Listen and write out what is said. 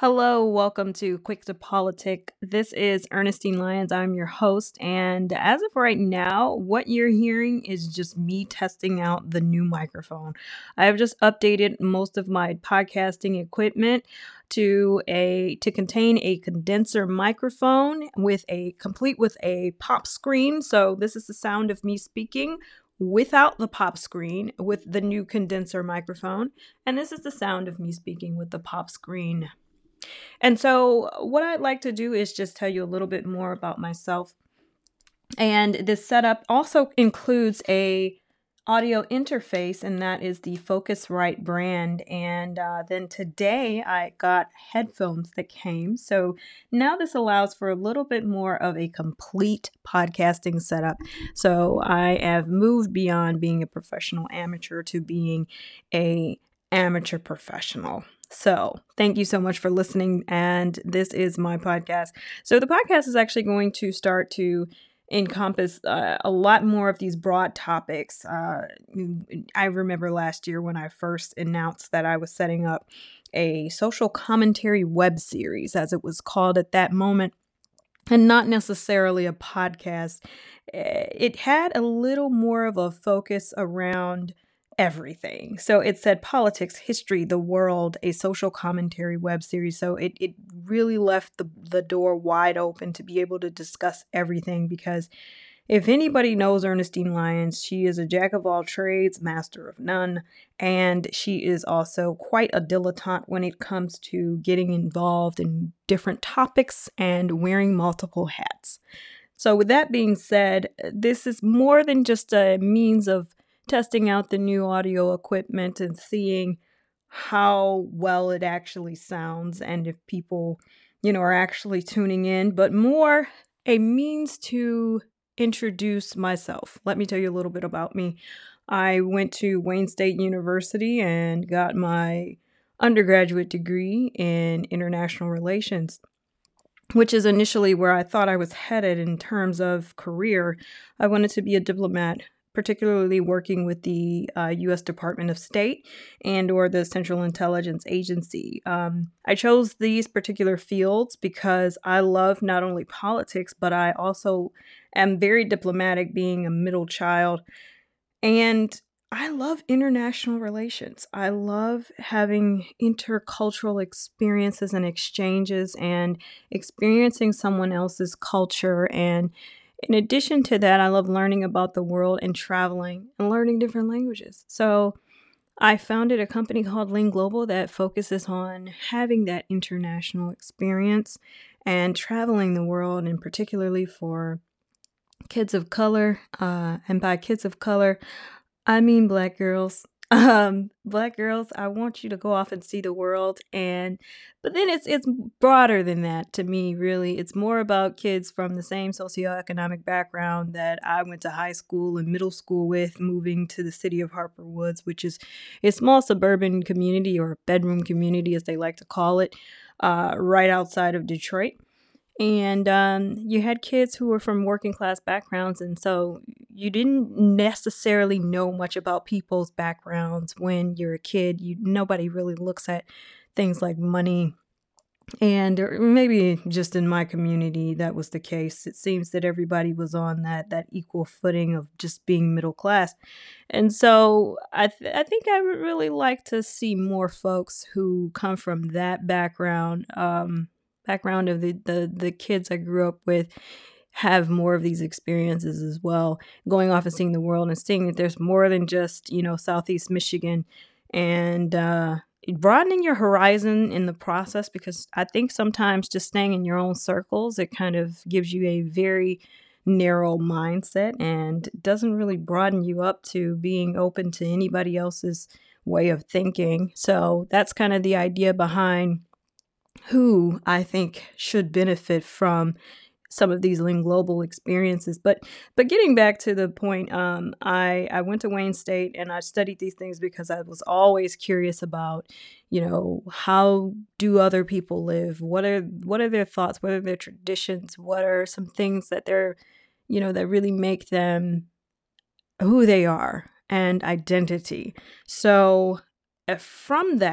Hello, welcome to Quick to Politic. This is Ernestine Lyons. I'm your host, and as of right now, what you're hearing is just me testing out the new microphone. I have just updated most of my podcasting equipment to a to contain a condenser microphone with a complete with a pop screen. So this is the sound of me speaking without the pop screen with the new condenser microphone, and this is the sound of me speaking with the pop screen. And so, what I'd like to do is just tell you a little bit more about myself. And this setup also includes a audio interface, and that is the Focusrite brand. And uh, then today I got headphones that came. So now this allows for a little bit more of a complete podcasting setup. So I have moved beyond being a professional amateur to being a amateur professional. So, thank you so much for listening. And this is my podcast. So, the podcast is actually going to start to encompass uh, a lot more of these broad topics. Uh, I remember last year when I first announced that I was setting up a social commentary web series, as it was called at that moment. And not necessarily a podcast. Eh, it had a little more of a focus around everything. So it said politics, history, the world, a social commentary web series. So it, it really left the, the door wide open to be able to discuss everything because if anybody knows Ernestine Lyons, she is a jack of all trades, master of none, and she is also quite a dilettante when it comes to getting involved in different topics and wearing multiple hats. So, with that being said, this is more than just a means of testing out the new audio equipment and seeing how well it actually sounds and if people, you know, are actually tuning in, but more a means to introduce myself. Let me tell you a little bit about me. I went to Wayne State University and got my undergraduate degree in international relations, which is initially where I thought I was headed in terms of career. I wanted to be a diplomat particularly working with the uh, U.S. Department of State and or the Central Intelligence Agency. Um, I chose these particular fields because I love not only politics, but I also am very diplomatic, being a middle child, and I love international relations. I love having intercultural experiences and exchanges and experiencing someone else's culture and in addition to that, I love learning about the world and traveling and learning different languages. So I founded a company called Ling Global that focuses on having that international experience and traveling the world, and particularly for kids of color. Uh, and by kids of color, I mean black girls um black girls i want you to go off and see the world and but then it's it's broader than that to me really. It's more about kids from the same socioeconomic background that i went to high school and middle school with moving to the city of harper woods which is a small suburban community or bedroom community as they like to call it uh, right outside of detroit. And um, you had kids who were from working class backgrounds and so you didn't necessarily know much about people's backgrounds when you're a kid. You nobody really looks at things like money and maybe just in my community that was the case. It seems that everybody was on that that equal footing of just being middle class. And so i th- i think i would really like to see more folks who come from that background um background of the, the the kids I grew up with have more of these experiences as well, going off and seeing the world and seeing that there's more than just you know Southeast Michigan, and uh, broadening your horizon in the process because I think sometimes just staying in your own circles it kind of gives you a very narrow mindset and doesn't really broaden you up to being open to anybody else's way of thinking. So that's kind of the idea behind who I think should benefit from some of these Ling Global experiences. But but getting back to the point, um, I I went to Wayne State and I studied these things because I was always curious about, you know, how do other people live? What are what are their thoughts? What are their traditions? What are some things that they're, you know, that really make them who they are and identity. So uh, from that